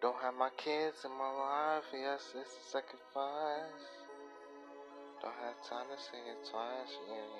Don't have my kids in my life, yes, it's a sacrifice. Don't have time to sing it twice, yeah.